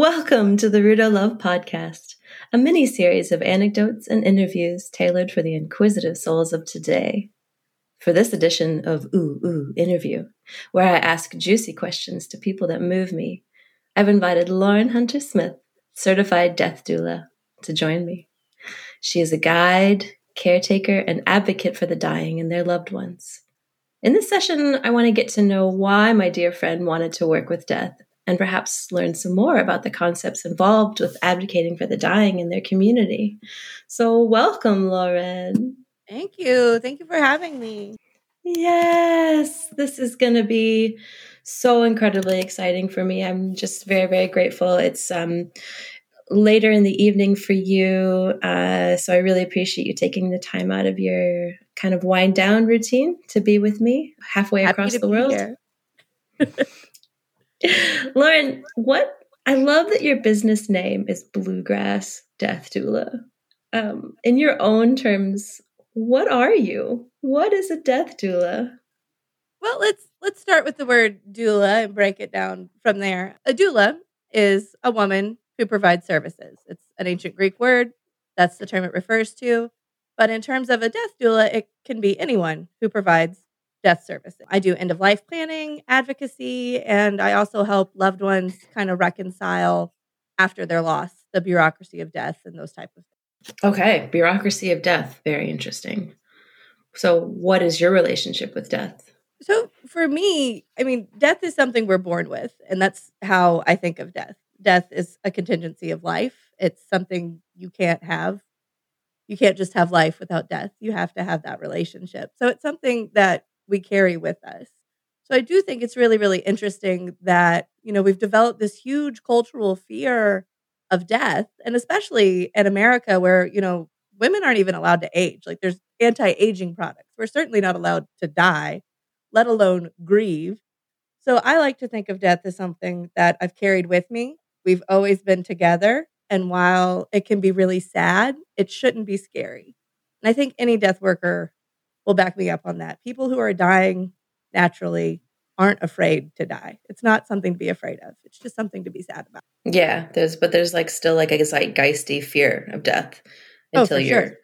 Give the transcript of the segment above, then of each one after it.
Welcome to the Rudo Love Podcast, a mini series of anecdotes and interviews tailored for the inquisitive souls of today. For this edition of Ooh Ooh Interview, where I ask juicy questions to people that move me, I've invited Lauren Hunter Smith, certified death doula, to join me. She is a guide, caretaker, and advocate for the dying and their loved ones. In this session, I want to get to know why my dear friend wanted to work with death and perhaps learn some more about the concepts involved with advocating for the dying in their community. So, welcome, Lauren. Thank you. Thank you for having me. Yes, this is going to be so incredibly exciting for me. I'm just very, very grateful. It's um, later in the evening for you. Uh, so I really appreciate you taking the time out of your kind of wind down routine to be with me halfway Happy across the world. Lauren, what I love that your business name is Bluegrass Death Doula. Um, in your own terms, what are you? What is a death doula? Well, let's let's start with the word doula and break it down from there. A doula is a woman who provides services. It's an ancient Greek word. That's the term it refers to. But in terms of a death doula, it can be anyone who provides death services. I do end of life planning, advocacy, and I also help loved ones kind of reconcile after their loss, the bureaucracy of death and those type of things. Okay, bureaucracy of death. Very interesting. So, what is your relationship with death? So for me, I mean, death is something we're born with, and that's how I think of death. Death is a contingency of life. It's something you can't have. You can't just have life without death. You have to have that relationship. So it's something that we carry with us. So I do think it's really, really interesting that, you know, we've developed this huge cultural fear of death, and especially in America where, you know, women aren't even allowed to age. Like there's anti-aging products. We're certainly not allowed to die, let alone grieve. So I like to think of death as something that I've carried with me. We've always been together. And while it can be really sad, it shouldn't be scary. And I think any death worker will back me up on that. People who are dying naturally aren't afraid to die. It's not something to be afraid of. It's just something to be sad about. Yeah, there's but there's like still like a zeitgeisty fear of death Oh, until for you're. sure.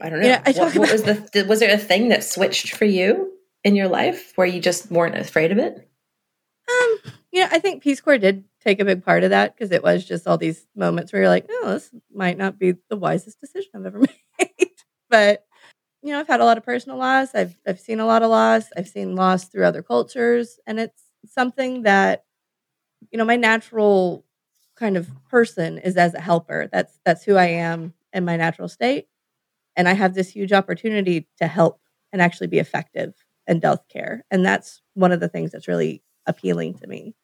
I don't know. Yeah, I what, what was the was there a thing that switched for you in your life where you just weren't afraid of it? Um, you know, I think Peace Corps did take a big part of that because it was just all these moments where you're like, oh, this might not be the wisest decision I've ever made. but you know, I've had a lot of personal loss. I've I've seen a lot of loss. I've seen loss through other cultures, and it's something that you know my natural kind of person is as a helper. That's that's who I am in my natural state, and I have this huge opportunity to help and actually be effective in death care, and that's one of the things that's really appealing to me.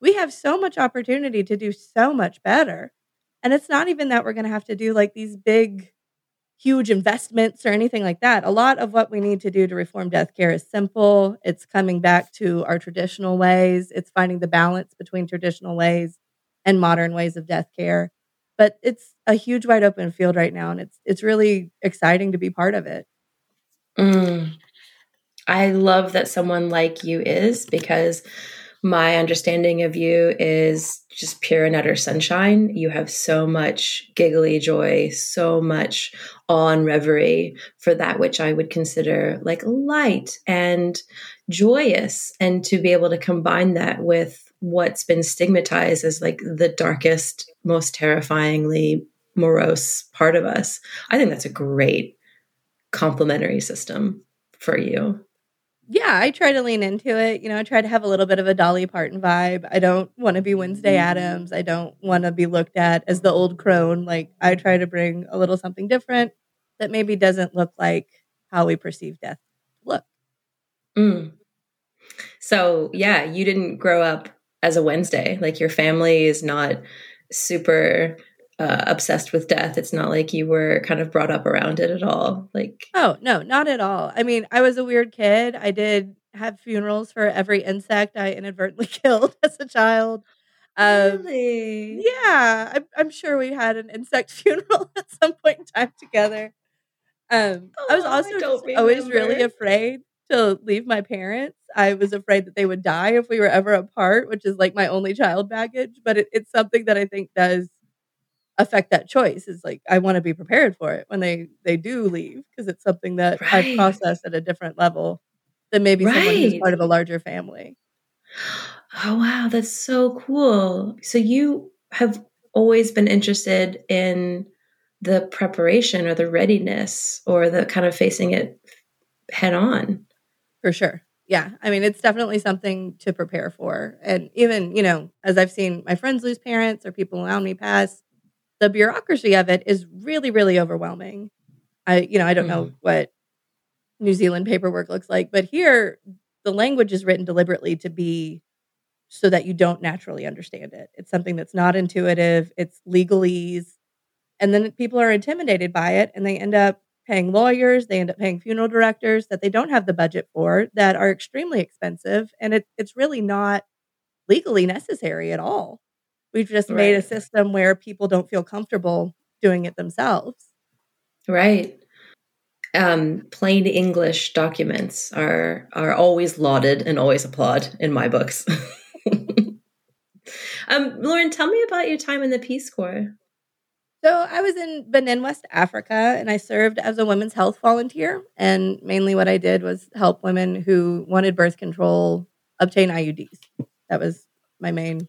We have so much opportunity to do so much better, and it's not even that we're going to have to do like these big huge investments or anything like that. A lot of what we need to do to reform death care is simple. It's coming back to our traditional ways. It's finding the balance between traditional ways and modern ways of death care. But it's a huge wide open field right now and it's it's really exciting to be part of it. Mm. I love that someone like you is because my understanding of you is just pure and utter sunshine. You have so much giggly joy, so much awe and reverie for that which I would consider like light and joyous. And to be able to combine that with what's been stigmatized as like the darkest, most terrifyingly morose part of us, I think that's a great complementary system for you. Yeah, I try to lean into it. You know, I try to have a little bit of a Dolly Parton vibe. I don't want to be Wednesday Addams. I don't want to be looked at as the old crone. Like I try to bring a little something different that maybe doesn't look like how we perceive death. Look. Mm. So, yeah, you didn't grow up as a Wednesday. Like your family is not super uh, obsessed with death. It's not like you were kind of brought up around it at all. Like, Oh, no, not at all. I mean, I was a weird kid. I did have funerals for every insect I inadvertently killed as a child. Um, really? Yeah, I'm, I'm sure we had an insect funeral at some point in time together. Um, I was Oh, I also always really afraid to leave my parents. I was afraid that they would die if we were ever apart, which is like my only child baggage. But it, it's something that I think does affect that choice. Is like I want to be prepared for it when they they do leave because it's something that right. I process at a different level than maybe right. someone who's part of a larger family. Oh wow, that's so cool. So you have always been interested in the preparation or the readiness or the kind of facing it head on. For sure. Yeah. I mean, it's definitely something to prepare for. And even, you know, as I've seen my friends lose parents or people around me pass, the bureaucracy of it is really, really overwhelming. I, you know, I don't mm. know what New Zealand paperwork looks like, but here the language is written deliberately to be so that you don't naturally understand it. It's something that's not intuitive, it's legalese. And then people are intimidated by it and they end up paying lawyers, they end up paying funeral directors that they don't have the budget for, that are extremely expensive. And it, it's really not legally necessary at all. We've just right. made a system where people don't feel comfortable doing it themselves. Right. Um, plain English documents are are always lauded and always applaud in my books. um, Lauren, tell me about your time in the Peace Corps. So I was in Benin, West Africa, and I served as a women's health volunteer. And mainly what I did was help women who wanted birth control obtain IUDs. That was my main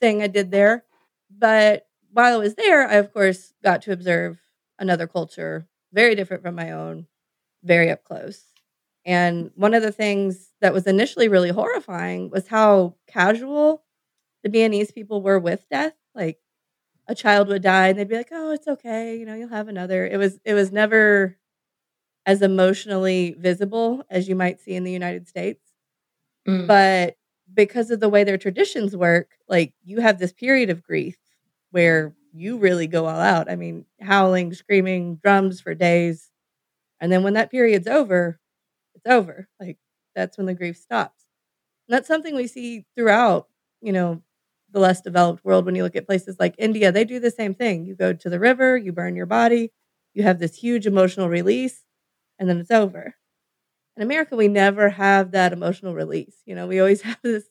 thing I did there. But while I was there, I, of course, got to observe another culture, very different from my own, very up close. And one of the things that was initially really horrifying was how casual the Beninese people were with death. Like, a child would die and they'd be like, "Oh, it's okay, you know, you'll have another." It was it was never as emotionally visible as you might see in the United States. Mm. But because of the way their traditions work, like you have this period of grief where you really go all out. I mean, howling, screaming, drums for days. And then when that period's over, it's over. Like that's when the grief stops. And that's something we see throughout, you know, the less developed world when you look at places like India, they do the same thing. You go to the river, you burn your body, you have this huge emotional release, and then it's over. In America, we never have that emotional release. You know, we always have this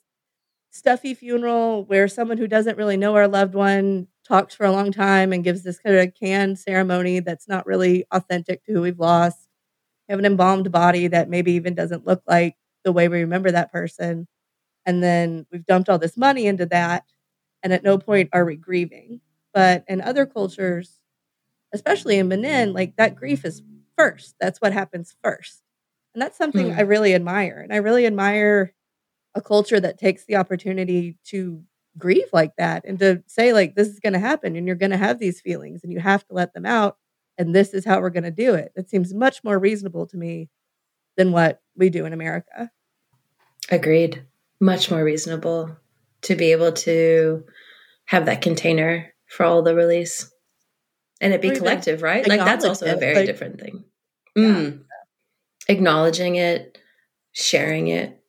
stuffy funeral where someone who doesn't really know our loved one talks for a long time and gives this kind of canned ceremony that's not really authentic to who we've lost. We have an embalmed body that maybe even doesn't look like the way we remember that person. And then we've dumped all this money into that and at no point are we grieving. But in other cultures, especially in Benin, like that grief is first. That's what happens first. And that's something mm. I really admire. And I really admire a culture that takes the opportunity to grieve like that and to say, like, this is going to happen and you're going to have these feelings and you have to let them out. And this is how we're going to do it. It seems much more reasonable to me than what we do in America. Agreed. Much more reasonable to be able to have that container for all the release and it be collective, right? Like that's also a very like, different thing. Mm. Acknowledging it, sharing it.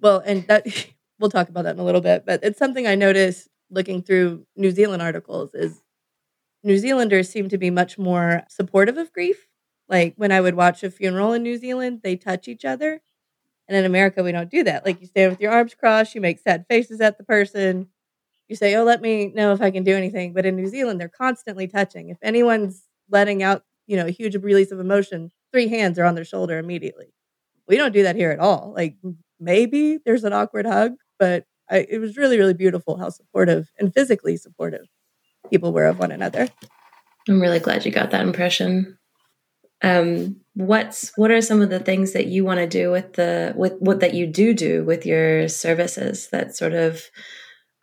Well, and that we'll talk about that in a little bit, but it's something I noticed looking through New Zealand articles is New Zealanders seem to be much more supportive of grief. Like when I would watch a funeral in New Zealand, they touch each other. And in America, we don't do that. Like you stand with your arms crossed, you make sad faces at the person, you say, "Oh, let me know if I can do anything." But in New Zealand, they're constantly touching. If anyone's letting out, you know, a huge release of emotion, three hands are on their shoulder immediately. We don't do that here at all. Like maybe there's an awkward hug, but I, it was really, really beautiful how supportive and physically supportive people were of one another. I'm really glad you got that impression. Um, what's what are some of the things that you want to do with the with what that you do do with your services that sort of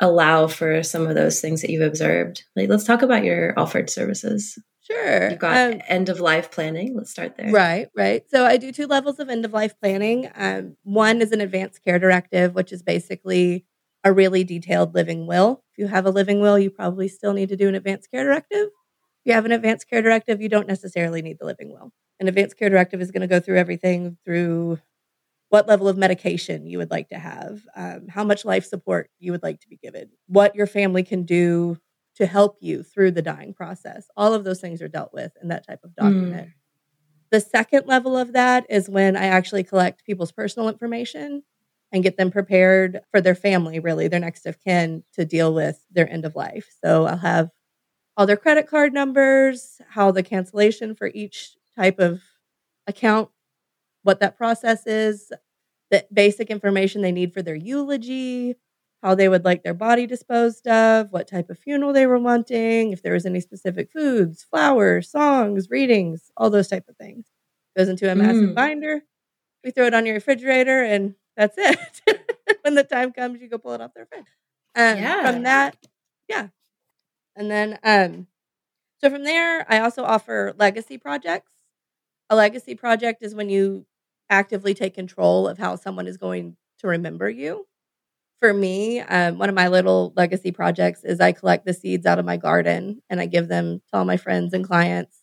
allow for some of those things that you've observed? Like, let's talk about your offered services. Sure. You've got um, end of life planning. Let's start there. Right, right. So I do two levels of end of life planning. Um, one is an advanced care directive, which is basically a really detailed living will. If you have a living will, you probably still need to do an advanced care directive. If you have an advanced care directive, you don't necessarily need the living will. An advanced care directive is going to go through everything through what level of medication you would like to have, um, how much life support you would like to be given, what your family can do to help you through the dying process. All of those things are dealt with in that type of document. Mm. The second level of that is when I actually collect people's personal information and get them prepared for their family, really, their next of kin to deal with their end of life. So I'll have all their credit card numbers, how the cancellation for each type of account, what that process is, the basic information they need for their eulogy, how they would like their body disposed of, what type of funeral they were wanting, if there was any specific foods, flowers, songs, readings, all those type of things. Goes into a massive mm. binder. We throw it on your refrigerator, and that's it. when the time comes, you go pull it off their fridge. Um, yeah. From that, yeah. And then, um, so from there, I also offer legacy projects. A legacy project is when you actively take control of how someone is going to remember you for me, um, one of my little legacy projects is I collect the seeds out of my garden and I give them to all my friends and clients.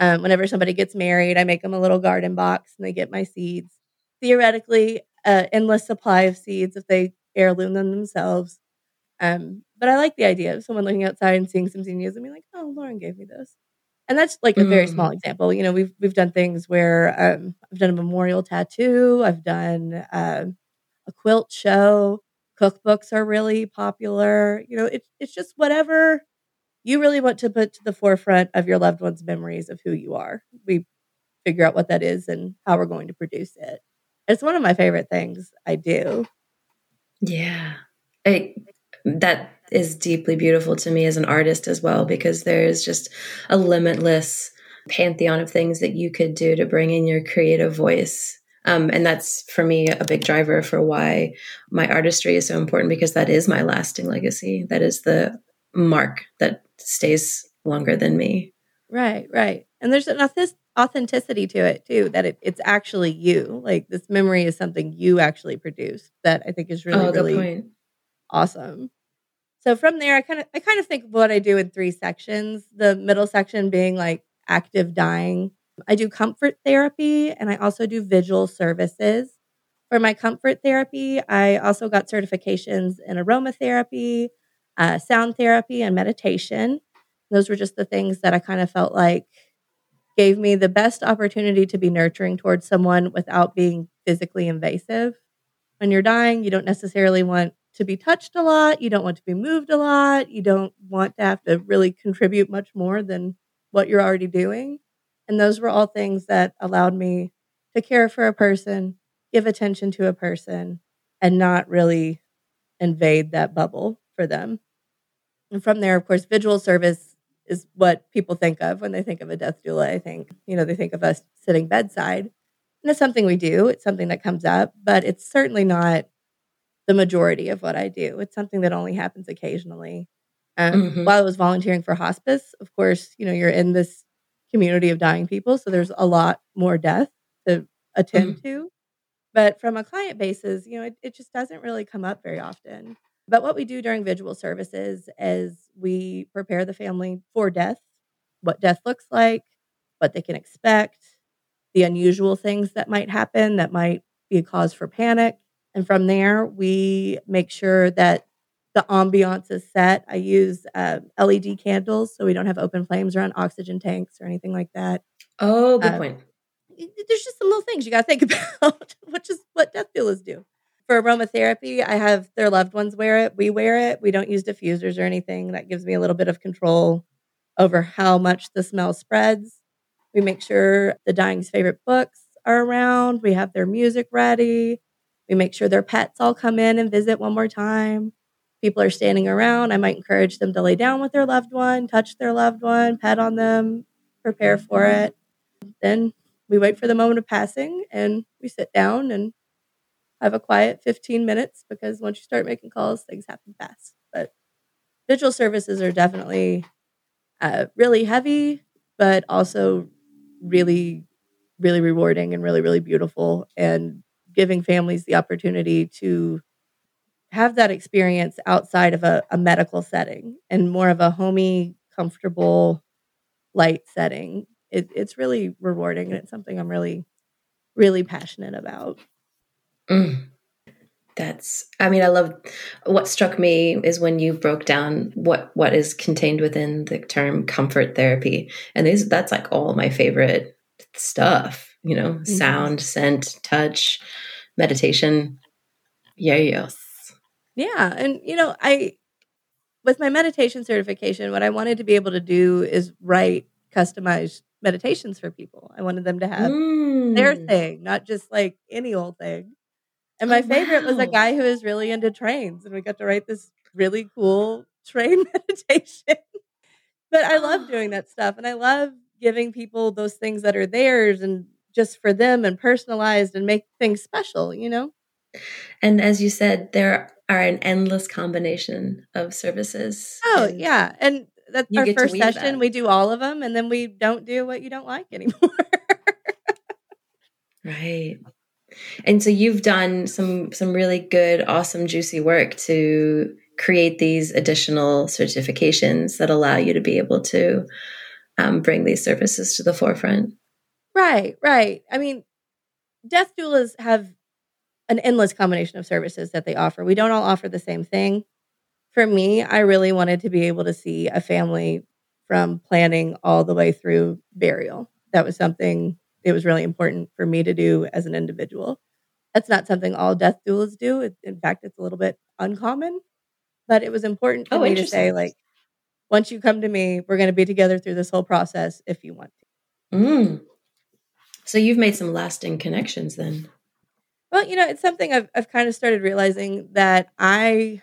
Um, whenever somebody gets married, I make them a little garden box and they get my seeds. Theoretically, uh, endless supply of seeds if they heirloom them themselves. Um, but I like the idea of someone looking outside and seeing some zinnias and being like, "Oh, Lauren gave me this," and that's like a very mm. small example. You know, we've we've done things where um, I've done a memorial tattoo, I've done uh, a quilt show, cookbooks are really popular. You know, it's it's just whatever you really want to put to the forefront of your loved one's memories of who you are. We figure out what that is and how we're going to produce it. It's one of my favorite things I do. Yeah. I, that is deeply beautiful to me as an artist as well because there's just a limitless pantheon of things that you could do to bring in your creative voice um, and that's for me a big driver for why my artistry is so important because that is my lasting legacy. That is the mark that stays longer than me. Right, right. And there's an authenticity to it too, that it, it's actually you. Like this memory is something you actually produced that I think is really, oh, really awesome. So from there, I kind of I kind of think of what I do in three sections. The middle section being like active dying, I do comfort therapy and I also do vigil services. For my comfort therapy, I also got certifications in aromatherapy, uh, sound therapy, and meditation. Those were just the things that I kind of felt like gave me the best opportunity to be nurturing towards someone without being physically invasive. When you're dying, you don't necessarily want to be touched a lot. You don't want to be moved a lot. You don't want to have to really contribute much more than what you're already doing. And those were all things that allowed me to care for a person, give attention to a person, and not really invade that bubble for them. And from there, of course, vigil service is what people think of when they think of a death doula. I think, you know, they think of us sitting bedside. And it's something we do, it's something that comes up, but it's certainly not the majority of what I do. It's something that only happens occasionally. Um, mm-hmm. While I was volunteering for hospice, of course, you know, you're in this community of dying people. So there's a lot more death to attend mm-hmm. to. But from a client basis, you know, it, it just doesn't really come up very often. But what we do during vigil services is we prepare the family for death, what death looks like, what they can expect, the unusual things that might happen that might be a cause for panic. And from there, we make sure that the ambiance is set. I use uh, LED candles so we don't have open flames around oxygen tanks or anything like that. Oh, good um, point. There's just some little things you got to think about, which is what death doulas do. For aromatherapy, I have their loved ones wear it. We wear it. We don't use diffusers or anything. That gives me a little bit of control over how much the smell spreads. We make sure the dying's favorite books are around. We have their music ready. We make sure their pets all come in and visit one more time people are standing around, I might encourage them to lay down with their loved one, touch their loved one, pet on them, prepare for it. Then we wait for the moment of passing and we sit down and have a quiet 15 minutes because once you start making calls, things happen fast. But vigil services are definitely uh, really heavy, but also really, really rewarding and really, really beautiful and giving families the opportunity to have that experience outside of a, a medical setting and more of a homey, comfortable, light setting. It, it's really rewarding and it's something I'm really, really passionate about. Mm. That's, I mean, I love what struck me is when you broke down what what is contained within the term comfort therapy, and these that's like all my favorite stuff, you know, mm-hmm. sound, scent, touch, meditation. Yeah, yes. Yeah. And, you know, I, with my meditation certification, what I wanted to be able to do is write customized meditations for people. I wanted them to have mm. their thing, not just like any old thing. And my oh, favorite wow. was a guy who is really into trains, and we got to write this really cool train meditation. but I love doing that stuff, and I love giving people those things that are theirs and just for them and personalized and make things special, you know? And as you said, there are an endless combination of services. Oh, and yeah. And that's our first session. That. We do all of them and then we don't do what you don't like anymore. right. And so you've done some some really good awesome juicy work to create these additional certifications that allow you to be able to um, bring these services to the forefront. Right, right. I mean, death doulas have an endless combination of services that they offer. We don't all offer the same thing. For me, I really wanted to be able to see a family from planning all the way through burial. That was something it was really important for me to do as an individual. That's not something all death doulas do. in fact, it's a little bit uncommon, but it was important for oh, me to say, like, once you come to me, we're going to be together through this whole process if you want to. Mm. So you've made some lasting connections then. Well, you know, it's something I've, I've kind of started realizing that I,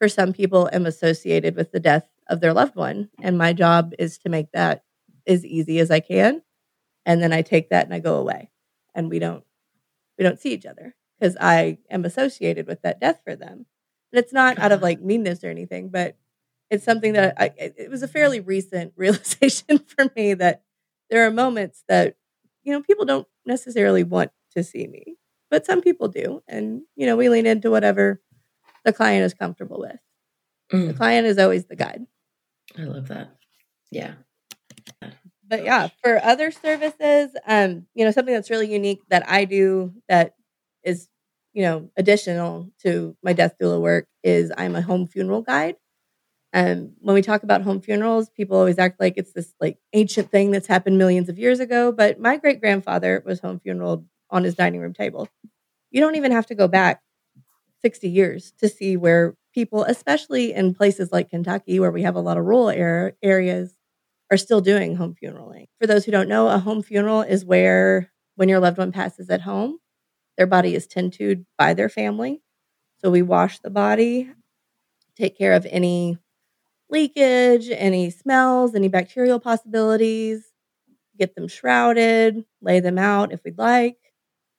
for some people, am associated with the death of their loved one. And my job is to make that as easy as I can. And then I take that and I go away. And we don't we don't see each other because I am associated with that death for them. And it's not out of like meanness or anything, but it's something that I, it was a fairly recent realization for me that there are moments that, you know, people don't necessarily want to see me, but some people do. And, you know, we lean into whatever the client is comfortable with. Mm. The client is always the guide. I love that. Yeah. But yeah, for other services, um, you know, something that's really unique that I do that is, you know, additional to my death doula work is I'm a home funeral guide. Um, when we talk about home funerals, people always act like it's this like ancient thing that's happened millions of years ago. But my great grandfather was home funeral on his dining room table. You don't even have to go back 60 years to see where people, especially in places like Kentucky, where we have a lot of rural areas, are still doing home funeraling. For those who don't know, a home funeral is where when your loved one passes at home, their body is tended by their family. So we wash the body, take care of any leakage, any smells, any bacterial possibilities, get them shrouded, lay them out if we'd like.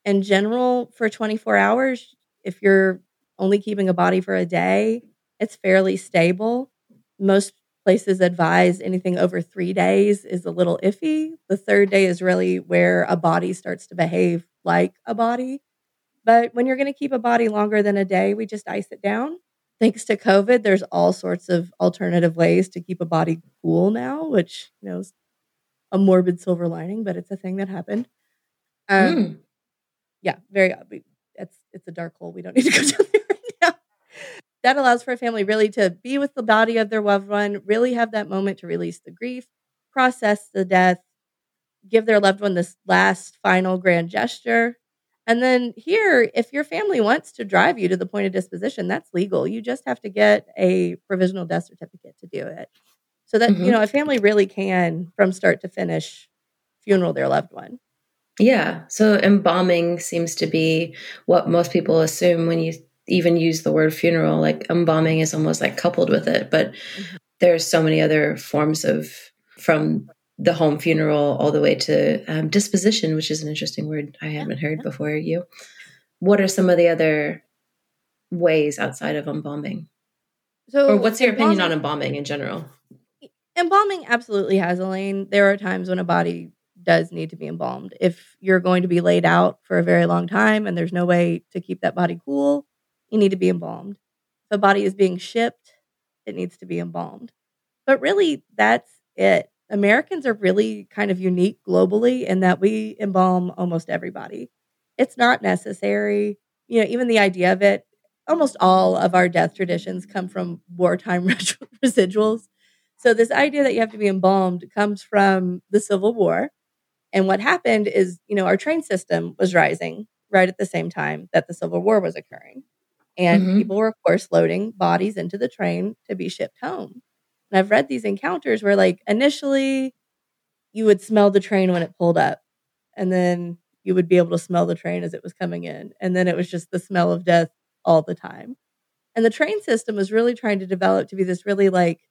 In general, for 24 hours, if you're only keeping a body for a day, it's fairly stable. Most places advise anything over three days is a little iffy. The third day is really where a body starts to behave like a body. But when you're going to keep a body longer than a day, we just ice it down thanks to COVID, there's all sorts of alternative ways to keep a body cool now, which you know is a morbid silver lining, but it's a thing that happened. Um, mm. Yeah, very. It's it's a dark hole. We don't need to go down there right now. That allows for a family really to be with the body of their loved one, really have that moment to release the grief, process the death, give their loved one this last final grand gesture, and then here, if your family wants to drive you to the point of disposition, that's legal. You just have to get a provisional death certificate to do it. So that, mm-hmm. you know, a family really can, from start to finish, funeral their loved one. Yeah. So embalming seems to be what most people assume when you even use the word funeral. Like embalming is almost like coupled with it. But mm-hmm. there's so many other forms of from the home funeral all the way to um, disposition, which is an interesting word I haven't heard before. You, what are some of the other ways outside of embalming? So, or what's your opinion on embalming in general? Embalming absolutely has a lane. There are times when a body does need to be embalmed. If you're going to be laid out for a very long time and there's no way to keep that body cool, you need to be embalmed. If a body is being shipped, it needs to be embalmed. But really, that's it. Americans are really kind of unique globally in that we embalm almost everybody. It's not necessary. You know, even the idea of it, almost all of our death traditions come from wartime residuals. So, this idea that you have to be embalmed comes from the Civil War. And what happened is, you know, our train system was rising right at the same time that the Civil War was occurring. And mm-hmm. people were, of course, loading bodies into the train to be shipped home. And I've read these encounters where, like, initially you would smell the train when it pulled up, and then you would be able to smell the train as it was coming in. And then it was just the smell of death all the time. And the train system was really trying to develop to be this really like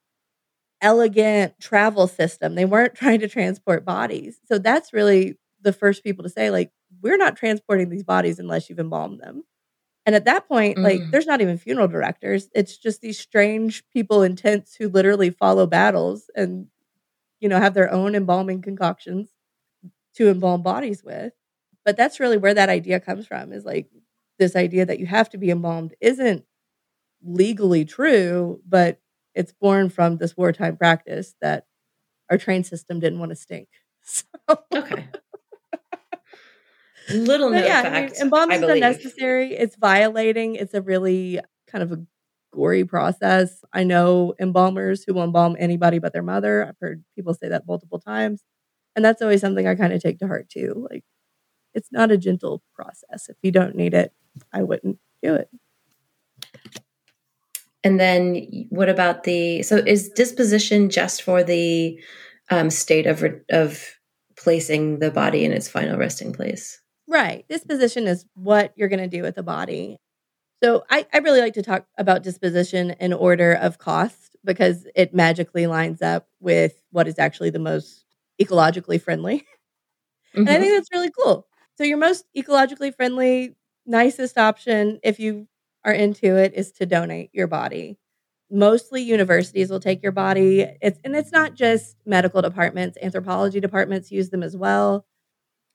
elegant travel system. They weren't trying to transport bodies. So that's really the first people to say, like, we're not transporting these bodies unless you've embalmed them. And at that point, mm. like, there's not even funeral directors. It's just these strange people in tents who literally follow battles and, you know, have their own embalming concoctions to embalm bodies with. But that's really where that idea comes from is like this idea that you have to be embalmed isn't legally true, but it's born from this wartime practice that our train system didn't want to stink. So. Okay. Little note yeah, fact, I mean, embalming is unnecessary. It's violating. It's a really kind of a gory process. I know embalmers who will embalm anybody but their mother. I've heard people say that multiple times. And that's always something I kind of take to heart too. Like, it's not a gentle process. If you don't need it, I wouldn't do it. And then what about the so is disposition just for the um, state of of placing the body in its final resting place? Right. Disposition is what you're going to do with the body. So I, I really like to talk about disposition in order of cost because it magically lines up with what is actually the most ecologically friendly. Mm-hmm. And I mm-hmm. think that's really cool. So your most ecologically friendly, nicest option, if you are into it is to donate your body. Mostly universities will take your body. It's and it's not just medical departments, anthropology departments use them as well.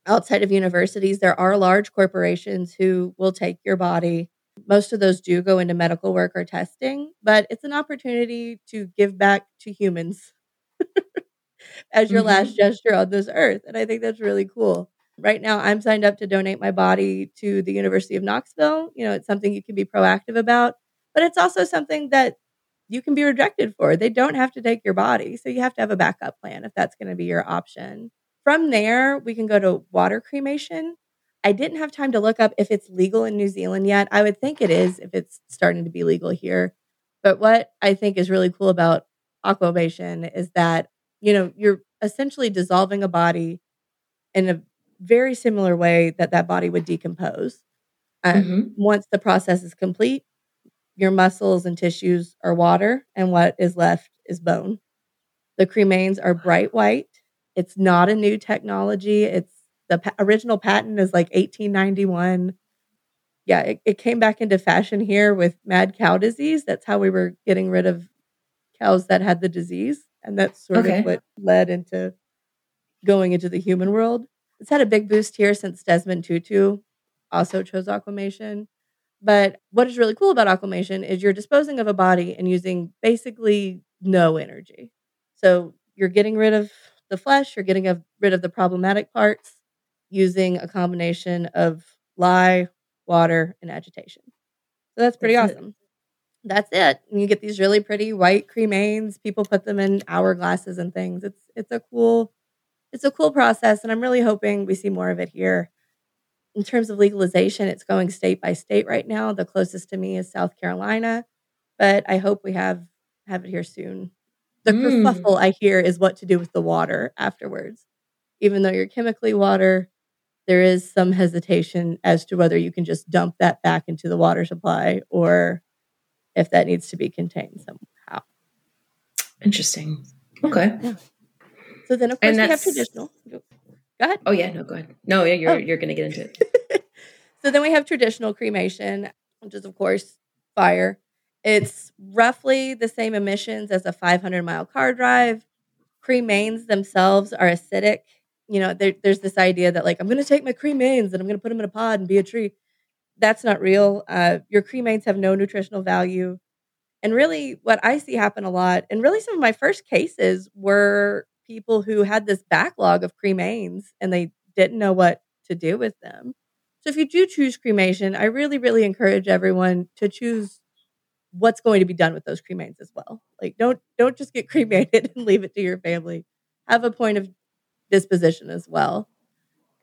Outside of universities, there are large corporations who will take your body. Most of those do go into medical work or testing, but it's an opportunity to give back to humans as your mm-hmm. last gesture on this earth. And I think that's really cool. Right now, I'm signed up to donate my body to the University of Knoxville. You know, it's something you can be proactive about, but it's also something that you can be rejected for. They don't have to take your body. So you have to have a backup plan if that's going to be your option. From there, we can go to water cremation. I didn't have time to look up if it's legal in New Zealand yet. I would think it is if it's starting to be legal here. But what I think is really cool about aquamation is that, you know, you're essentially dissolving a body in a very similar way that that body would decompose. Uh, mm-hmm. Once the process is complete, your muscles and tissues are water, and what is left is bone. The cremains are bright white. It's not a new technology. It's the pa- original patent is like 1891. Yeah, it, it came back into fashion here with mad cow disease. That's how we were getting rid of cows that had the disease. And that's sort okay. of what led into going into the human world. It's had a big boost here since Desmond Tutu also chose aquamation. But what is really cool about aquamation is you're disposing of a body and using basically no energy. So you're getting rid of the flesh, you're getting rid of the problematic parts using a combination of lye, water, and agitation. So that's pretty that's awesome. It. That's it. And you get these really pretty white cremains. People put them in hourglasses and things. It's it's a cool it's a cool process, and I'm really hoping we see more of it here. In terms of legalization, it's going state by state right now. The closest to me is South Carolina, but I hope we have have it here soon. The mm. kerfuffle I hear is what to do with the water afterwards. Even though you're chemically water, there is some hesitation as to whether you can just dump that back into the water supply or if that needs to be contained somehow. Interesting. Okay. Yeah. So then, of course, we have traditional. Go ahead. Oh yeah, no, go ahead. No, yeah, you're oh. you're going to get into it. so then we have traditional cremation, which is of course fire. It's roughly the same emissions as a 500 mile car drive. Cremains themselves are acidic. You know, there, there's this idea that like I'm going to take my cremains and I'm going to put them in a pod and be a tree. That's not real. Uh, your cremains have no nutritional value. And really, what I see happen a lot, and really some of my first cases were people who had this backlog of cremains and they didn't know what to do with them. So if you do choose cremation, I really, really encourage everyone to choose what's going to be done with those cremains as well. Like don't don't just get cremated and leave it to your family. Have a point of disposition as well.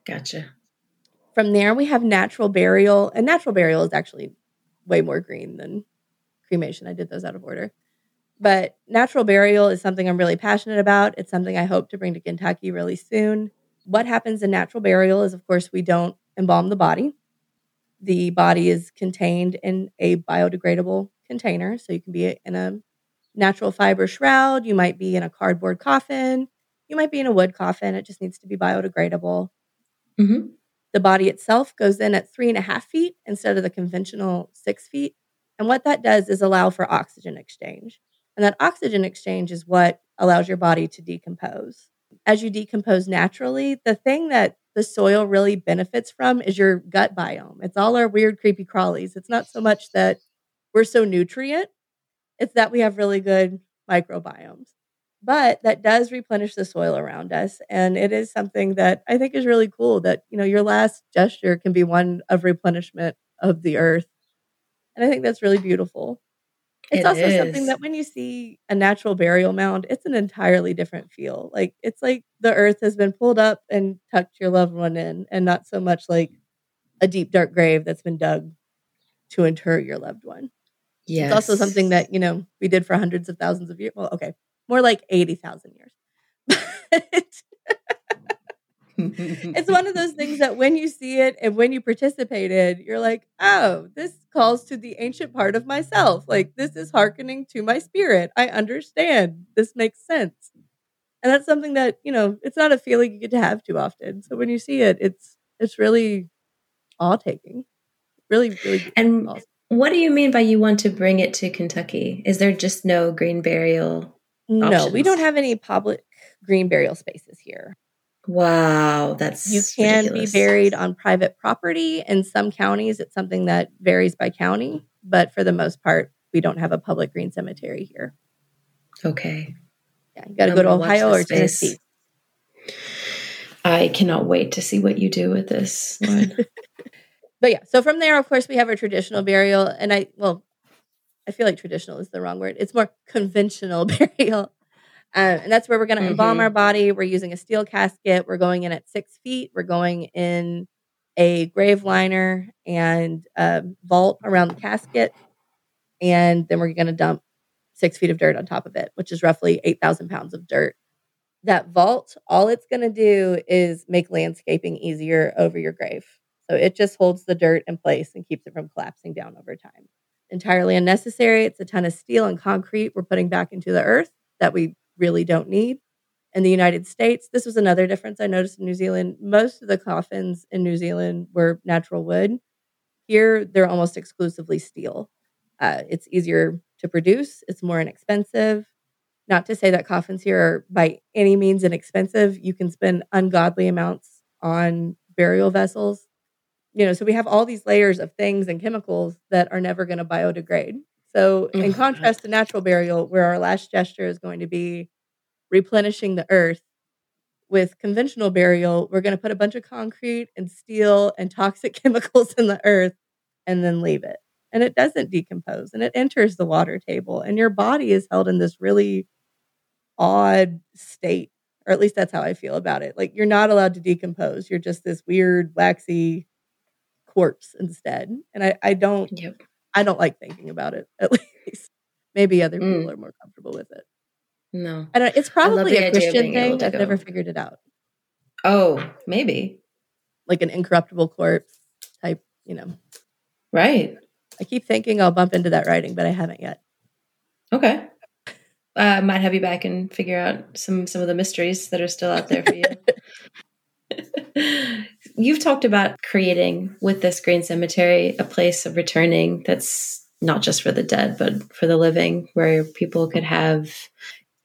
Gotcha. From there, we have natural burial, and natural burial is actually way more green than cremation. I did those out of order. But natural burial is something I'm really passionate about. It's something I hope to bring to Kentucky really soon. What happens in natural burial is, of course, we don't embalm the body. The body is contained in a biodegradable container. So you can be in a natural fiber shroud, you might be in a cardboard coffin, you might be in a wood coffin. It just needs to be biodegradable. Mm-hmm. The body itself goes in at three and a half feet instead of the conventional six feet. And what that does is allow for oxygen exchange. And that oxygen exchange is what allows your body to decompose. As you decompose naturally, the thing that the soil really benefits from is your gut biome. It's all our weird, creepy crawlies. It's not so much that we're so nutrient, it's that we have really good microbiomes. But that does replenish the soil around us. And it is something that I think is really cool that, you know, your last gesture can be one of replenishment of the earth. And I think that's really beautiful. It's It also is. something that when you see a natural burial mound, it's an entirely different feel. Like it's like the earth has been pulled up and tucked your loved one in, and not so much like a deep dark grave that's been dug to inter your loved one. Yes. It's also something that, you know, we did for hundreds of thousands of years. Well, okay, more like 80,000 years. But it's one of those things that when you see it and when you participated, you're like, oh, this calls to the ancient part of myself. Like, this is hearkening to my spirit. I understand. This makes sense. And that's something that, you know, it's not a feeling you get to have too often. So when you see it, it's it's really awe taking. Really, really And awesome. what do you mean by you want to bring it to Kentucky? Is there just no green burial? No, we don't have any public green burial spaces here. Wow, that's You can ridiculous. be buried on private property. In some counties, it's something that varies by county, but for the most part, we don't have a public green cemetery here. Okay. Yeah, you got to go to Ohio or space. Tennessee. I cannot wait to see what you do with this. But yeah, so from there, of course, we have our traditional burial, and I well, I feel like traditional is the wrong word. It's more conventional burial, uh, and that's where we're going to embalm Mhm. our body. We're using a steel casket. We're going in at six feet. We're going in a grave liner and a vault around the casket, and then we're going to dump six feet of dirt on top of it, which is roughly eight thousand pounds of dirt. That vault, all it's going to do is make landscaping easier over your grave. So it just holds the dirt in place and keeps it from collapsing down over time. Entirely unnecessary. It's a ton of steel and concrete we're putting back into the earth that we really don't need. In the United States, this was another difference I noticed in New Zealand. Most of the coffins in New Zealand were natural wood. Here, they're almost exclusively steel. Uh, it's easier to produce, it's more inexpensive. Not to say that coffins here are by any means inexpensive. You can spend ungodly amounts on burial vessels you know so we have all these layers of things and chemicals that are never going to biodegrade so in Mhm. contrast to natural burial where our last gesture is going to be replenishing the earth with conventional burial we're going to put a bunch of concrete and steel and toxic chemicals in the earth and then leave it and it doesn't decompose and it enters the water table and your body is held in this really odd state or at least that's how i feel about it like you're not allowed to decompose you're just this weird waxy corpse instead. And I, I don't Yep. I don't like thinking about it at least. Maybe other Mm. people are more comfortable with it. No. I don't it's probably a Christian thing. I've never figured it out. Oh, maybe. Like an incorruptible corpse type, you know. Right. I keep thinking I'll bump into that writing, but I haven't yet. Okay. Uh, might have you back and figure out some some of the mysteries that are still out there for you. You've talked about creating with this green cemetery a place of returning that's not just for the dead, but for the living, where people could have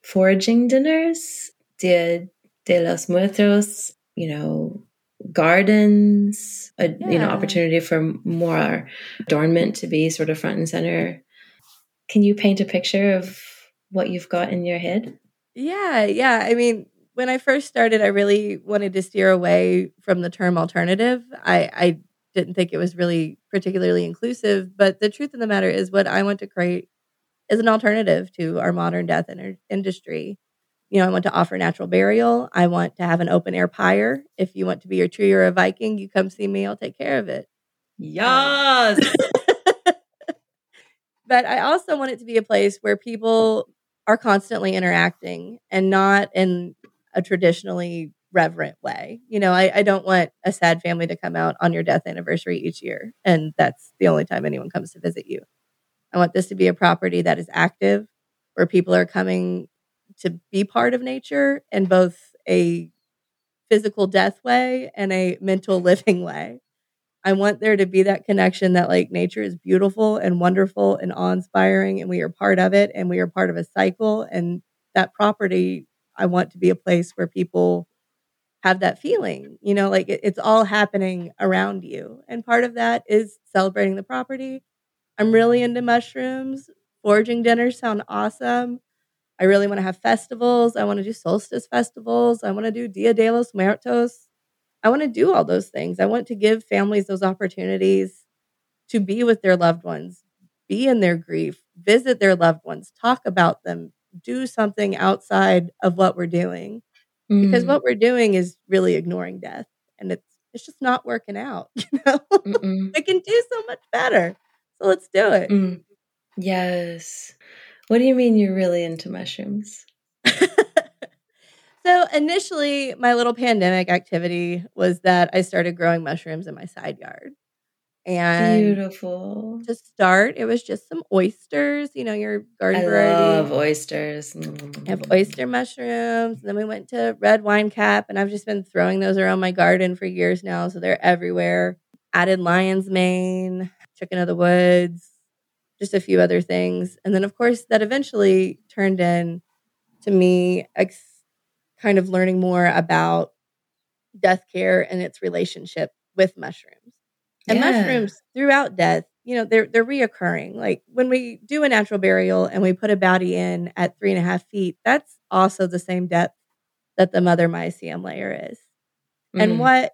foraging dinners, Dia de los Muertos, you know, gardens, a you know opportunity for more adornment to be sort of front and center. Can you paint a picture of what you've got in your head? Yeah, yeah. I mean, when I first started, I really wanted to steer away from the term alternative. I, I didn't think it was really particularly inclusive. But the truth of the matter is, what I want to create is an alternative to our modern death in- industry. You know, I want to offer natural burial. I want to have an open air pyre. If you want to be a tree or a Viking, you come see me. I'll take care of it. Yes. but I also want it to be a place where people are constantly interacting and not in a traditionally reverent way. You know, I, I, don't want a sad family to come out on your death anniversary each year, and that's the only time anyone comes to visit you. I want this to be a property that is active, where people are coming to be part of nature in both a physical death way and a mental living way. I want there to be that connection that like nature is beautiful and wonderful and awe inspiring, and we are part of it, and we are part of a cycle. And that property, I want to be a place where people have that feeling, you know, like it, it's all happening around you. And part of that is celebrating the property. I'm really into mushrooms. Foraging dinners sound awesome. I really want to have festivals. I want to do solstice festivals. I want to do Dia de los Muertos. I want to do all those things. I want to give families those opportunities to be with their loved ones, be in their grief, visit their loved ones, talk about them, do something outside of what we're doing. Mm. Because what we're doing is really ignoring death and it's it's just not working out, you know. we can do so much better. So let's do it. Mm. Yes. What do you mean you're really into mushrooms? So initially, my little pandemic activity was that I started growing mushrooms in my side yard. And beautiful. To start, it was just some oysters, you know, your garden I variety. love oysters. Mm. mm, mm I have mm, oyster mushrooms. And then we went to red wine cap, and I've just been throwing those around my garden for years now. So they're everywhere. Added lion's mane, chicken of the woods, just a few other things. And then, of course, that eventually turned in to me ex- kind of learning more about death care and its relationship with mushrooms. And yeah. mushrooms throughout death, you know, they're they're reoccurring. Like when we do a natural burial and we put a body in at three and a half feet, that's also the same depth that the mother mycelium layer is. Mm. And what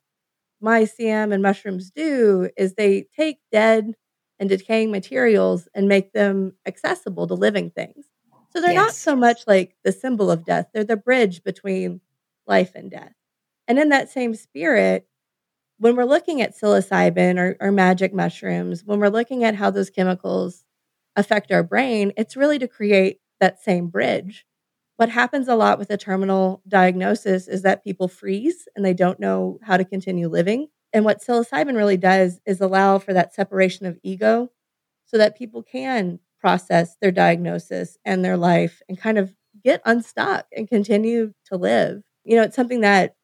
mycelium and mushrooms do is they take dead and decaying materials and make them accessible to living things. So they're yes. not so much like the symbol of death, they're the bridge between life and death. And in that same spirit, when we're looking at psilocybin or, or magic mushrooms, when we're looking at how those chemicals affect our brain, it's really to create that same bridge. What happens a lot with a terminal diagnosis is that people freeze and they don't know how to continue living. And what psilocybin really does is allow for that separation of ego so that people can process their diagnosis and their life and kind of get unstuck and continue to live. You know, it's something that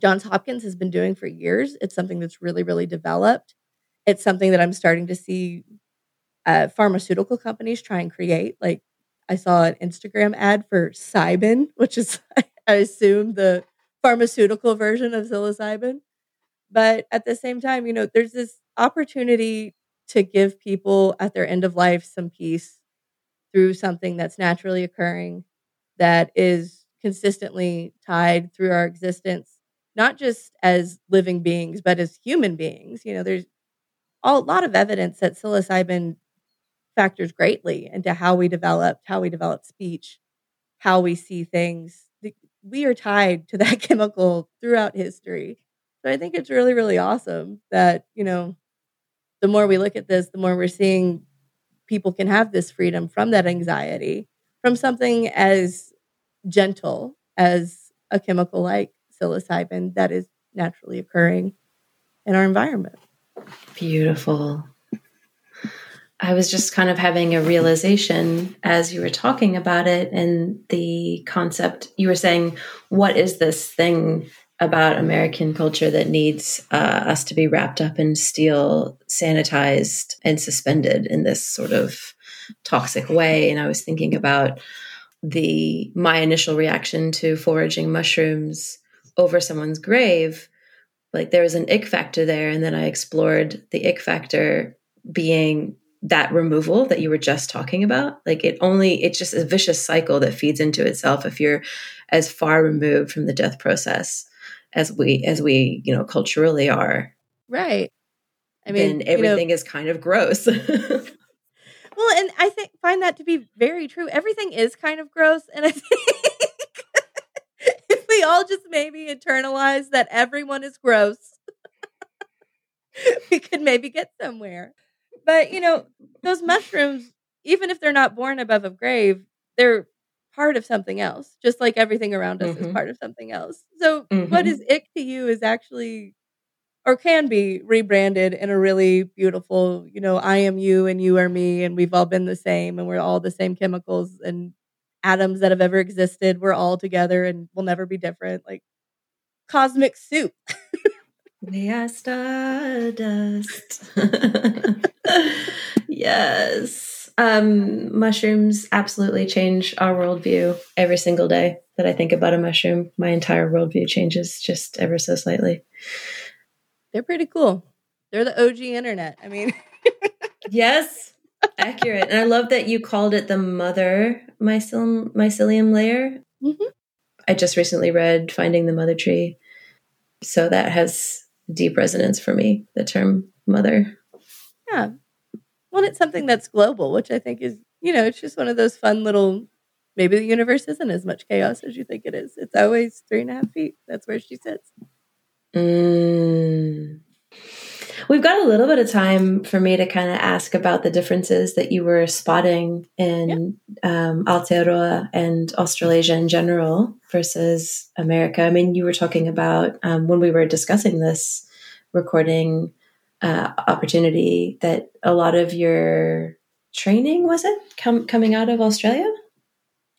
Johns Hopkins has been doing for years. It's something that's really, really developed. It's something that I'm starting to see uh, pharmaceutical companies try and create. Like I saw an Instagram ad for Cybin, which is, I assume, the pharmaceutical version of psilocybin. But at the same time, you know, there's this opportunity to give people at their end of life some peace through something that's naturally occurring that is consistently tied through our existence not just as living beings but as human beings you know there's a lot of evidence that psilocybin factors greatly into how we developed how we develop speech how we see things. We are tied to that chemical throughout history. So i think it's really really awesome that you know the more we look at this, the more we're seeing people can have this freedom from that anxiety from something as gentle as a chemical like psilocybin that is naturally occurring in our environment. Beautiful. I was just kind of having a realization as you were talking about it and the concept. You were saying, What is this thing about American culture that needs uh, us to be wrapped up in steel, sanitized, and suspended in this sort of toxic way. And I was thinking about the my initial reaction to foraging mushrooms over someone's grave. Like there was an ick factor there, and then I explored the ick factor being that removal that you were just talking about. Like it only it's just a vicious cycle that feeds into itself if you're as far removed from the death process as we as we you know culturally are. Right. I mean everything you know, is kind of gross. Well and i think find that to be very true. Everything is kind of gross and i think all just maybe internalize that everyone is gross. we could maybe get somewhere. But, you know, those mushrooms, even if they're not born above a grave, they're part of something else, just like everything around us mm-hmm. is part of something else. So, mm-hmm. what is ick to you is actually or can be rebranded in a really beautiful, you know, I am you and you are me, and we've all been the same, and we're all the same chemicals and atoms that have ever existed. We're all together and we'll never be different. Like cosmic soup. we are stardust. yes. Um, mushrooms absolutely change our worldview every single day that I think about a mushroom. My entire worldview changes just ever so slightly. They're pretty cool. They're the OG internet. I mean, yes, accurate. And I love that you called it the mother mycelium, mycelium layer. Mm-hmm. I just recently read Finding the Mother Tree. So that has deep resonance for me, the term mother. Yeah. Well, it's something that's global, which I think is, you know, it's just one of those fun little, maybe the universe isn't as much chaos as you think it is. It's always three and a half feet. That's where she sits. Mm. We've got a little bit of time for me to kind of ask about the differences that you were spotting in um, Aotearoa and Australasia in general versus America. I mean, you were talking about um, when we were discussing this recording uh, opportunity that a lot of your training was it com- coming out of Australia,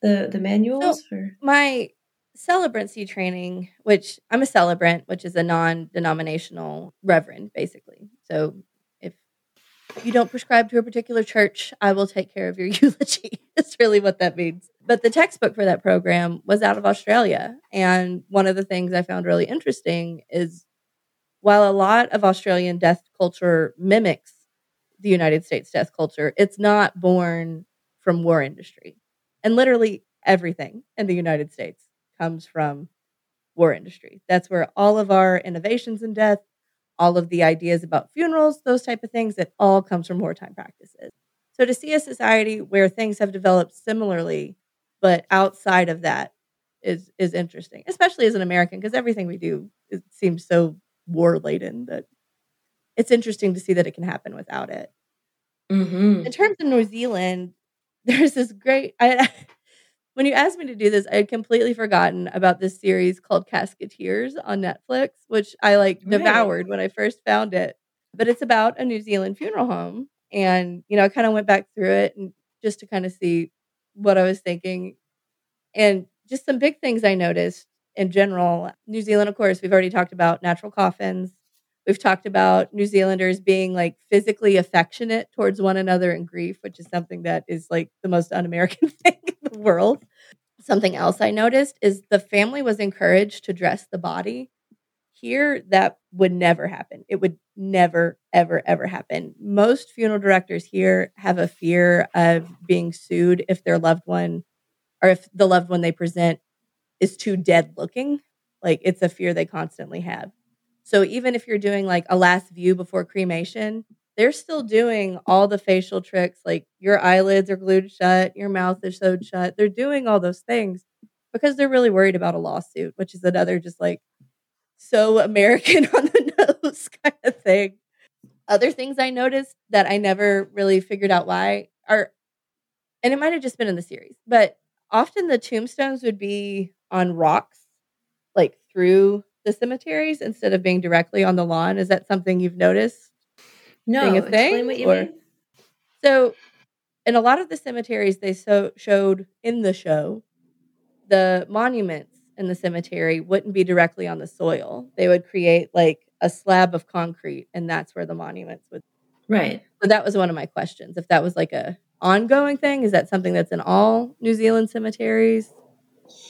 the the manuals. So my celebrancy training, which I'm a celebrant, which is a non denominational reverend, basically. So if you don't prescribe to a particular church, I will take care of your eulogy. That's really what that means. But the textbook for that program was out of Australia. And one of the things I found really interesting is while a lot of Australian death culture mimics the United States death culture, it's not born from war industry. And literally everything in the United States comes from war industry. That's where all of our innovations in death, all of the ideas about funerals, those type of things, it all comes from wartime practices. So to see a society where things have developed similarly, but outside of that is is interesting, especially as an American, because everything we do it seems so war laden that it's interesting to see that it can happen without it. Mm-hmm. In terms of New Zealand, there's this great. I, when you asked me to do this, I had completely forgotten about this series called Casketeers on Netflix, which I like right. devoured when I first found it. But it's about a New Zealand funeral home. And, you know, I kind of went back through it and just to kind of see what I was thinking. And just some big things I noticed in general. New Zealand, of course, we've already talked about natural coffins. We've talked about New Zealanders being like physically affectionate towards one another in grief, which is something that is like the most un American thing in the world. Something else I noticed is the family was encouraged to dress the body. Here, that would never happen. It would never, ever, ever happen. Most funeral directors here have a fear of being sued if their loved one or if the loved one they present is too dead looking. Like it's a fear they constantly have. So even if you're doing like a last view before cremation, they're still doing all the facial tricks. Like your eyelids are glued shut, your mouth is sewed shut. They're doing all those things because they're really worried about a lawsuit, which is another just like so American on the nose kind of thing. Other things I noticed that I never really figured out why are, and it might have just been in the series, but often the tombstones would be on rocks, like through the cemeteries instead of being directly on the lawn. Is that something you've noticed? No, a thing? explain what you or, mean. So, in a lot of the cemeteries, they so showed in the show the monuments in the cemetery wouldn't be directly on the soil. They would create like a slab of concrete, and that's where the monuments would. Right. So that was one of my questions. If that was like a ongoing thing, is that something that's in all New Zealand cemeteries?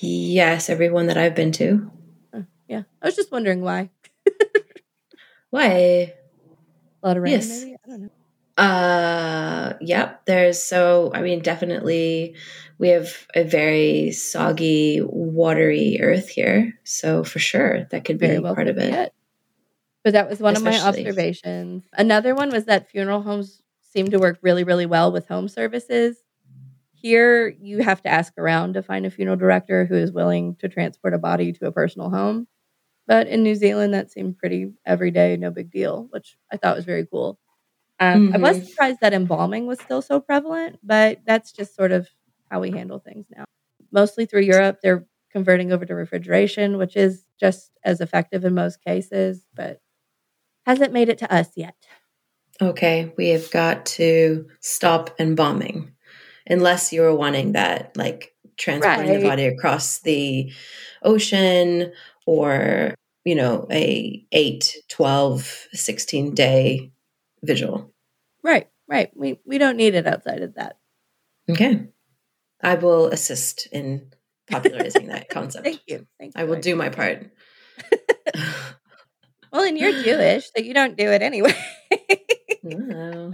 Yes, everyone that I've been to. Yeah. I was just wondering why. why? A lot of rain, yes. maybe? I don't know. Uh, yep. There's so, I mean, definitely we have a very soggy, watery earth here. So for sure, that could be well part of it. it. But that was one Especially. of my observations. Another one was that funeral homes seem to work really, really well with home services. here you have to ask around to find a funeral director who is willing to transport a body to a personal home. But in New Zealand, that seemed pretty everyday, no big deal, which I thought was very cool. Um, mm-hmm. I was mm-hmm. surprised that embalming was still so prevalent, but that's just sort of how we handle things now. Mostly through Europe, they're converting over to refrigeration, which is just as effective in most cases, but hasn't made it to us yet. Okay, we have got to stop embalming unless you're wanting that, like transporting right. the body across the ocean or, you know, a 8, 12, 16 day vigil. Right, right. We, we don't need it outside of that. Okay. I will assist in popularizing that concept. Thank you. Thank you. I will do my part. well, and you're Jewish, so you don't do it anyway. no.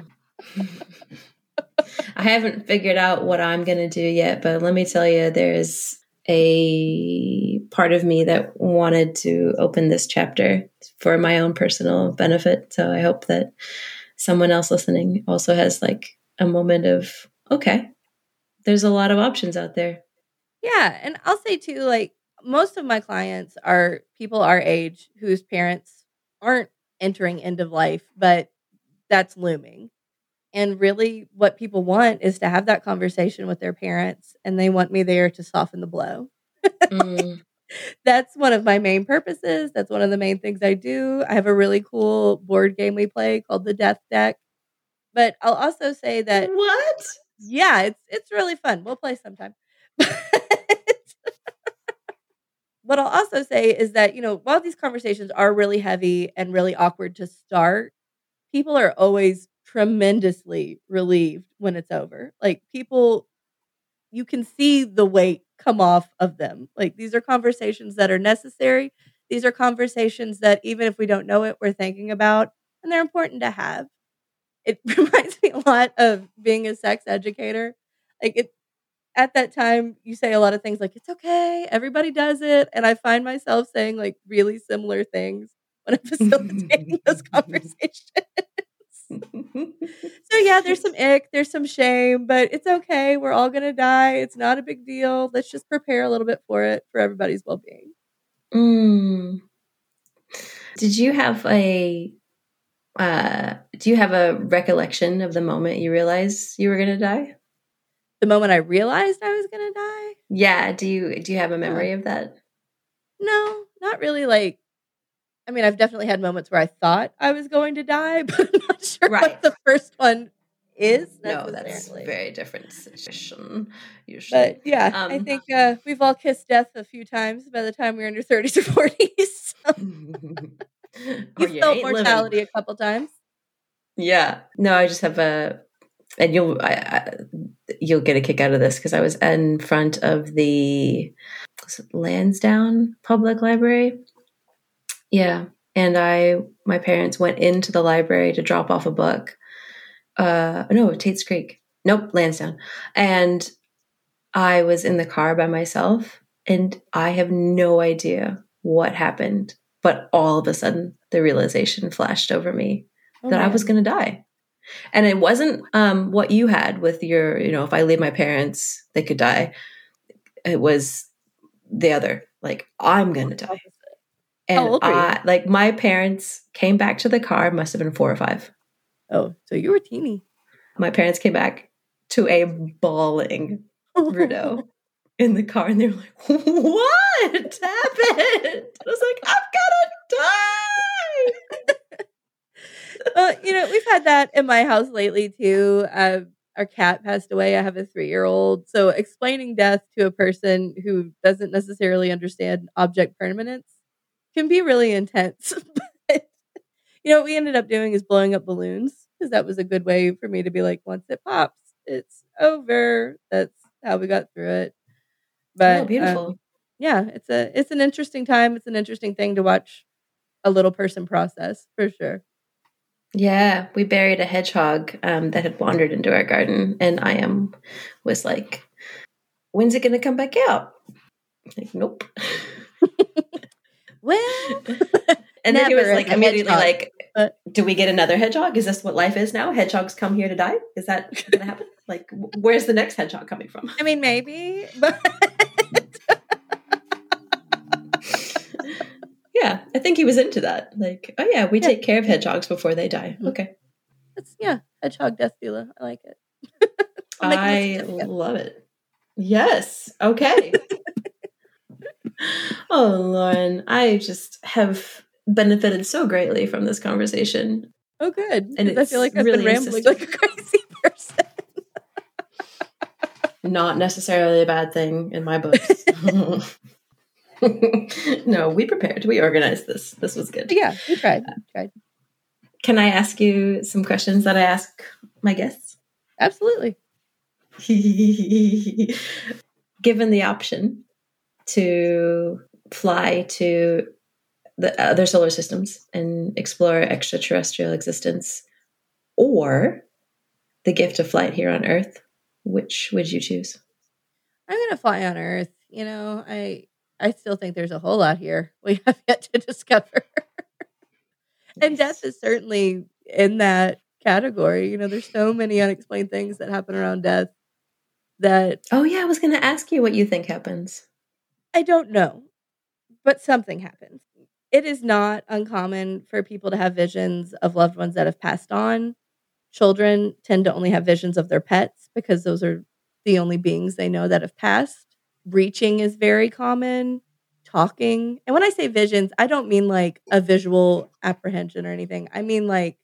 I haven't figured out what I'm going to do yet, but let me tell you, there's a part of me that wanted to open this chapter for my own personal benefit. So I hope that someone else listening also has like a moment of, okay, there's a lot of options out there. Yeah. And I'll say too, like most of my clients are people our age whose parents aren't entering end of life, but that's looming. And really, what people want is to have that conversation with their parents, and they want me there to soften the blow. Mm. That's one of my main purposes. That's one of the main things I do. I have a really cool board game we play called the Death Deck. But I'll also say that what? Yeah, it's it's really fun. We'll play sometime. what I'll also say is that, you know, while these conversations are really heavy and really awkward to start, people are always tremendously relieved when it's over. Like people you can see the weight come off of them. Like these are conversations that are necessary. These are conversations that even if we don't know it, we're thinking about and they're important to have. It reminds me a lot of being a sex educator. Like it at that time you say a lot of things like it's okay, everybody does it, and I find myself saying like really similar things when I'm facilitating those conversations so yeah, there's some ick, there's some shame, but it's okay. We're all gonna die. It's not a big deal. Let's just prepare a little bit for it for everybody's well being. Mm. Did you have a uh, do you have a recollection of the moment you realized you were gonna die? The moment I realized I was gonna die? Yeah. Do you do you have a memory of that? No, not really like I mean, I've definitely had moments where I thought I was going to die, but I'm not sure right. what the first one is. No, that's a very different situation. Usually, but yeah, um, I think uh, we've all kissed death a few times by the time we in your thirties or forties. So. you felt mortality living. a couple times. Yeah, no, I just have a, and you'll I, I, you'll get a kick out of this because I was in front of the Lansdowne Public Library yeah. And I, my parents went into the library to drop off a book. Uh, no, Tate's Creek. Nope, Lansdowne. And I was in the car by myself and I have no idea what happened. But all of a sudden, the realization flashed over me oh, that man. I was going to die. And it wasn't um, what you had with your, you know, if I leave my parents, they could die. It was the other, like, I'm going to die. And I, like my parents came back to the car, must have been four or five. Oh, so you were teeny. My parents came back to a bawling Rudo in the car and they were like, What happened? I was like, I'm gonna die. well, you know, we've had that in my house lately too. Uh, our cat passed away. I have a three year old. So explaining death to a person who doesn't necessarily understand object permanence can be really intense. but, you know, what we ended up doing is blowing up balloons because that was a good way for me to be like, once it pops, it's over. That's how we got through it. But oh, beautiful. Um, yeah, it's a it's an interesting time. It's an interesting thing to watch a little person process for sure. Yeah, we buried a hedgehog um, that had wandered into our garden, and I am was like, "When's it going to come back out?" Like, nope. well, and then he was like immediately like, "Do we get another hedgehog? Is this what life is now? Hedgehogs come here to die? Is that going to happen?" Like, where's the next hedgehog coming from? I mean, maybe, but yeah, I think he was into that. Like, oh yeah, we Yeah. take care of hedgehogs before they die. Mhm. Okay, yeah, hedgehog death doula. I like it. I'll make a I list of it. love it. Yes. Okay. Oh, Lauren, I just have benefited so greatly from this conversation. Oh, good. And I feel like I've really been rambling like a crazy person. Not necessarily a bad thing in my books. no, we prepared. We organized this. This was good. yeah, we tried. We uh, tried. Can I ask you some questions that I ask my guests? Absolutely. Given the option to fly to the other solar systems and explore extraterrestrial existence, or the gift of flight here on Earth, which would you choose? I'm gonna fly on Earth. You know, I I still think there's a whole lot here we have yet to discover. and death is certainly in that category. You know, there's so many unexplained things that happen around death that Oh, yeah, I was going to ask you what you think happens. I don't know, but something happens. It is not uncommon for people to have visions of loved ones that have passed on. Children tend to only have visions of their pets because those are the only beings they know that have passed. Reaching is very common, talking. And when I say visions, I don't mean like a visual apprehension or anything. I mean like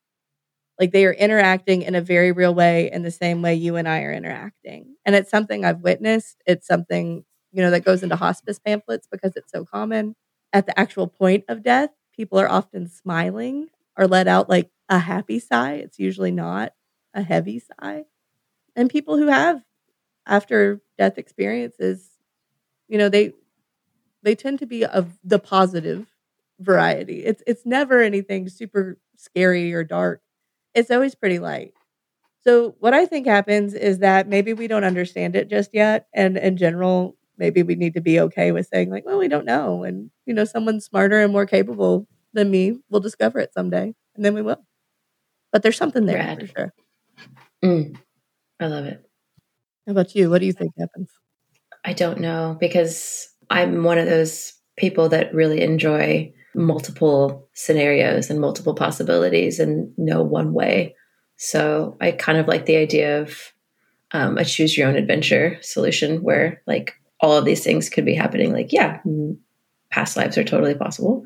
like they are interacting in a very real way in the same way you and I are interacting. And it's something I've witnessed. It's something you know, that goes into hospice pamphlets because it's so common. At the actual point of death, people are often smiling or let out like a happy sigh. It's usually not a heavy sigh. And people who have after death experiences, you know, they they tend to be of the positive variety. It's it's never anything super scary or dark. It's always pretty light. So what I think happens is that maybe we don't understand it just yet and in general maybe we need to be okay with saying like well we don't know and you know someone smarter and more capable than me will discover it someday and then we will but there's something there Rad. for sure Mm, I love it. how about you what do you think happens I don't know because I'm one of those people that really enjoy multiple scenarios and multiple possibilities and no one way. So I kind of like the idea of um, a choose your own adventure solution where like all of these things could be happening. Like, yeah, past lives are totally possible,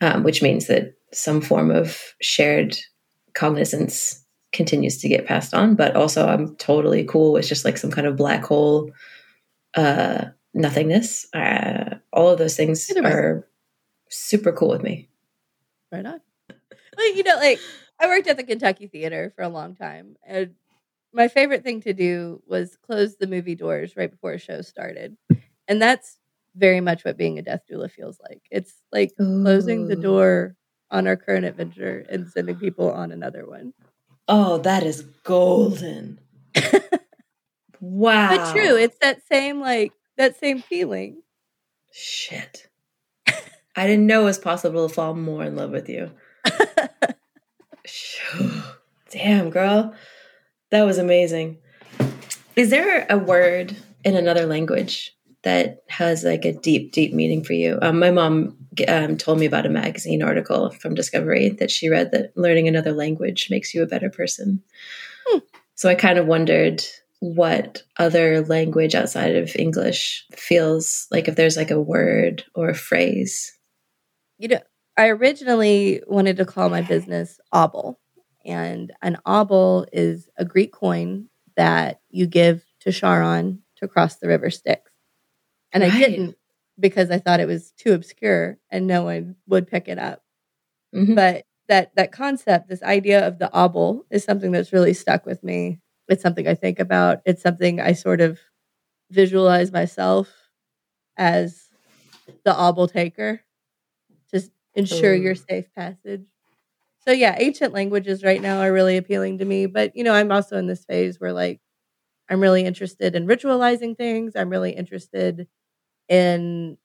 um, which means that some form of shared cognizance continues to get passed on. But also, I'm totally cool with just like some kind of black hole uh, nothingness. Uh, all of those things are super cool with me. right on like you know like i worked at the kentucky theater for a long time and my favorite thing to do was close the movie doors right before a show started and that's very much what being a death doula feels like it's like closing the door on our current adventure and sending people on another one Oh, that is golden. wow. but true it's that same like that same feeling Shit. I didn't know it was possible to fall more in love with you. Damn, girl. That was amazing. Is there a word in another language that has like a deep, deep meaning for you? Um, my mom um, told me about a magazine article from Discovery that she read that learning another language makes you a better person. Hmm. So I kind of wondered what other language outside of English feels like if there's like a word or a phrase. you know, I originally wanted to call my business Obol. And an obol is a Greek coin that you give to Charon to cross the river Styx. And I didn't because I thought it was too obscure and no one would pick it up. Mhm. But that that concept, this idea of the obol, is something that's really stuck with me. It's something I think about. It's something I sort of visualize myself as the obol taker to ensure your safe passage. So yeah, ancient languages right now are really appealing to me. But you know, I'm also in this phase where like I'm really interested in ritualizing things. I'm really interested in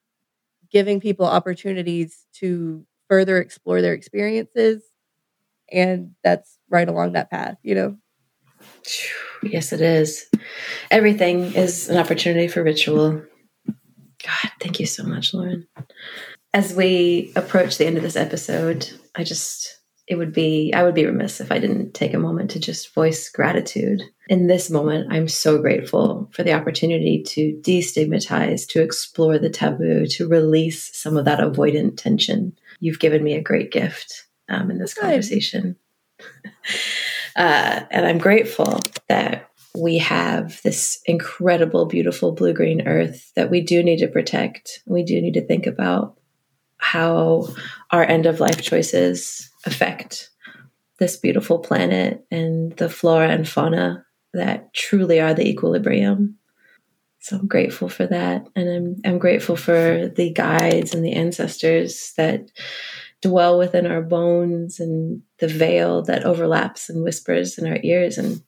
giving people opportunities to further explore their experiences. And that's right along that path, you know? Yes, it is. Everything is an opportunity for ritual. God, thank you so much, Lauren. As we approach the end of this episode, I just it would be I would be remiss if I didn't take a moment to just voice gratitude. In this moment, I'm so grateful for the opportunity to destigmatize, to explore the taboo, to release some of that avoidant tension. You've given me a great gift um, in this Good. conversation. uh, and I'm grateful that we have this incredible, beautiful blue green earth that we do need to protect. We do need to think about how our end of life choices affect this beautiful planet and the flora and fauna that truly are the equilibrium. So I'm grateful for that. And I'm, I'm grateful for the guides and the ancestors that dwell within our bones and the veil that overlaps and whispers in our ears and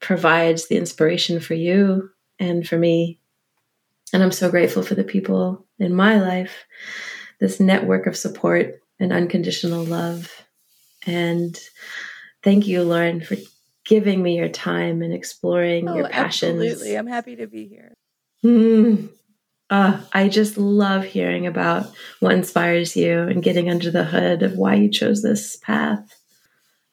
provides the inspiration for you and for me. And I'm so grateful for the people in my life, this network of support and unconditional love. And thank you, Lauren, for giving me your time and exploring oh, your passions. Absolutely. I'm happy to be here. Mm. Uh, I just love hearing about what inspires you and getting under the hood of why you chose this path.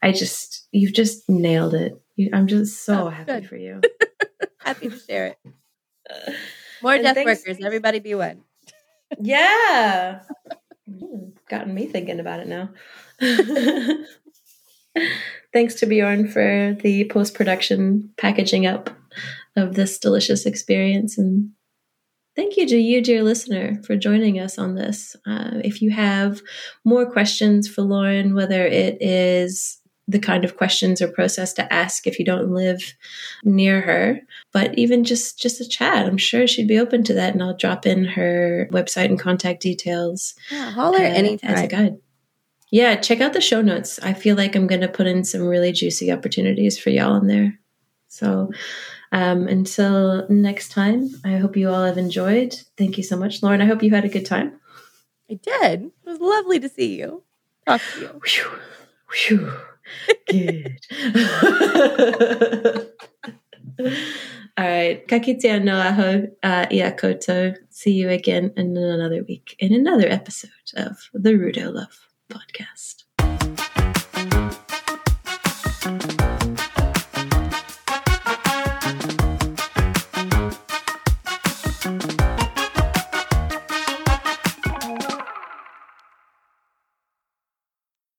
I just, you've just nailed it. You, I'm just so oh, happy good. for you. happy to share it. More death workers. Everybody be one. yeah. Gotten me thinking about it now. thanks to Bjorn for the post production packaging up of this delicious experience and Thank you to you, dear listener, for joining us on this. Uh, if you have more questions for Lauren, whether it is the kind of questions or process to ask if you don't live near her but even just just a chat i'm sure she'd be open to that and i'll drop in her website and contact details yeah holler uh, anytime as a guide yeah check out the show notes i feel like i'm going to put in some really juicy opportunities for y'all in there so um, until next time, I hope you all have enjoyed. Thank you so much, Lauren. I hope you had a good time. I did. It was lovely to see you. Talk to you. Whew, whew. Good. all right. Kakitia no aho uh, iakoto. See you again in another week in another episode of the Rudo Love podcast.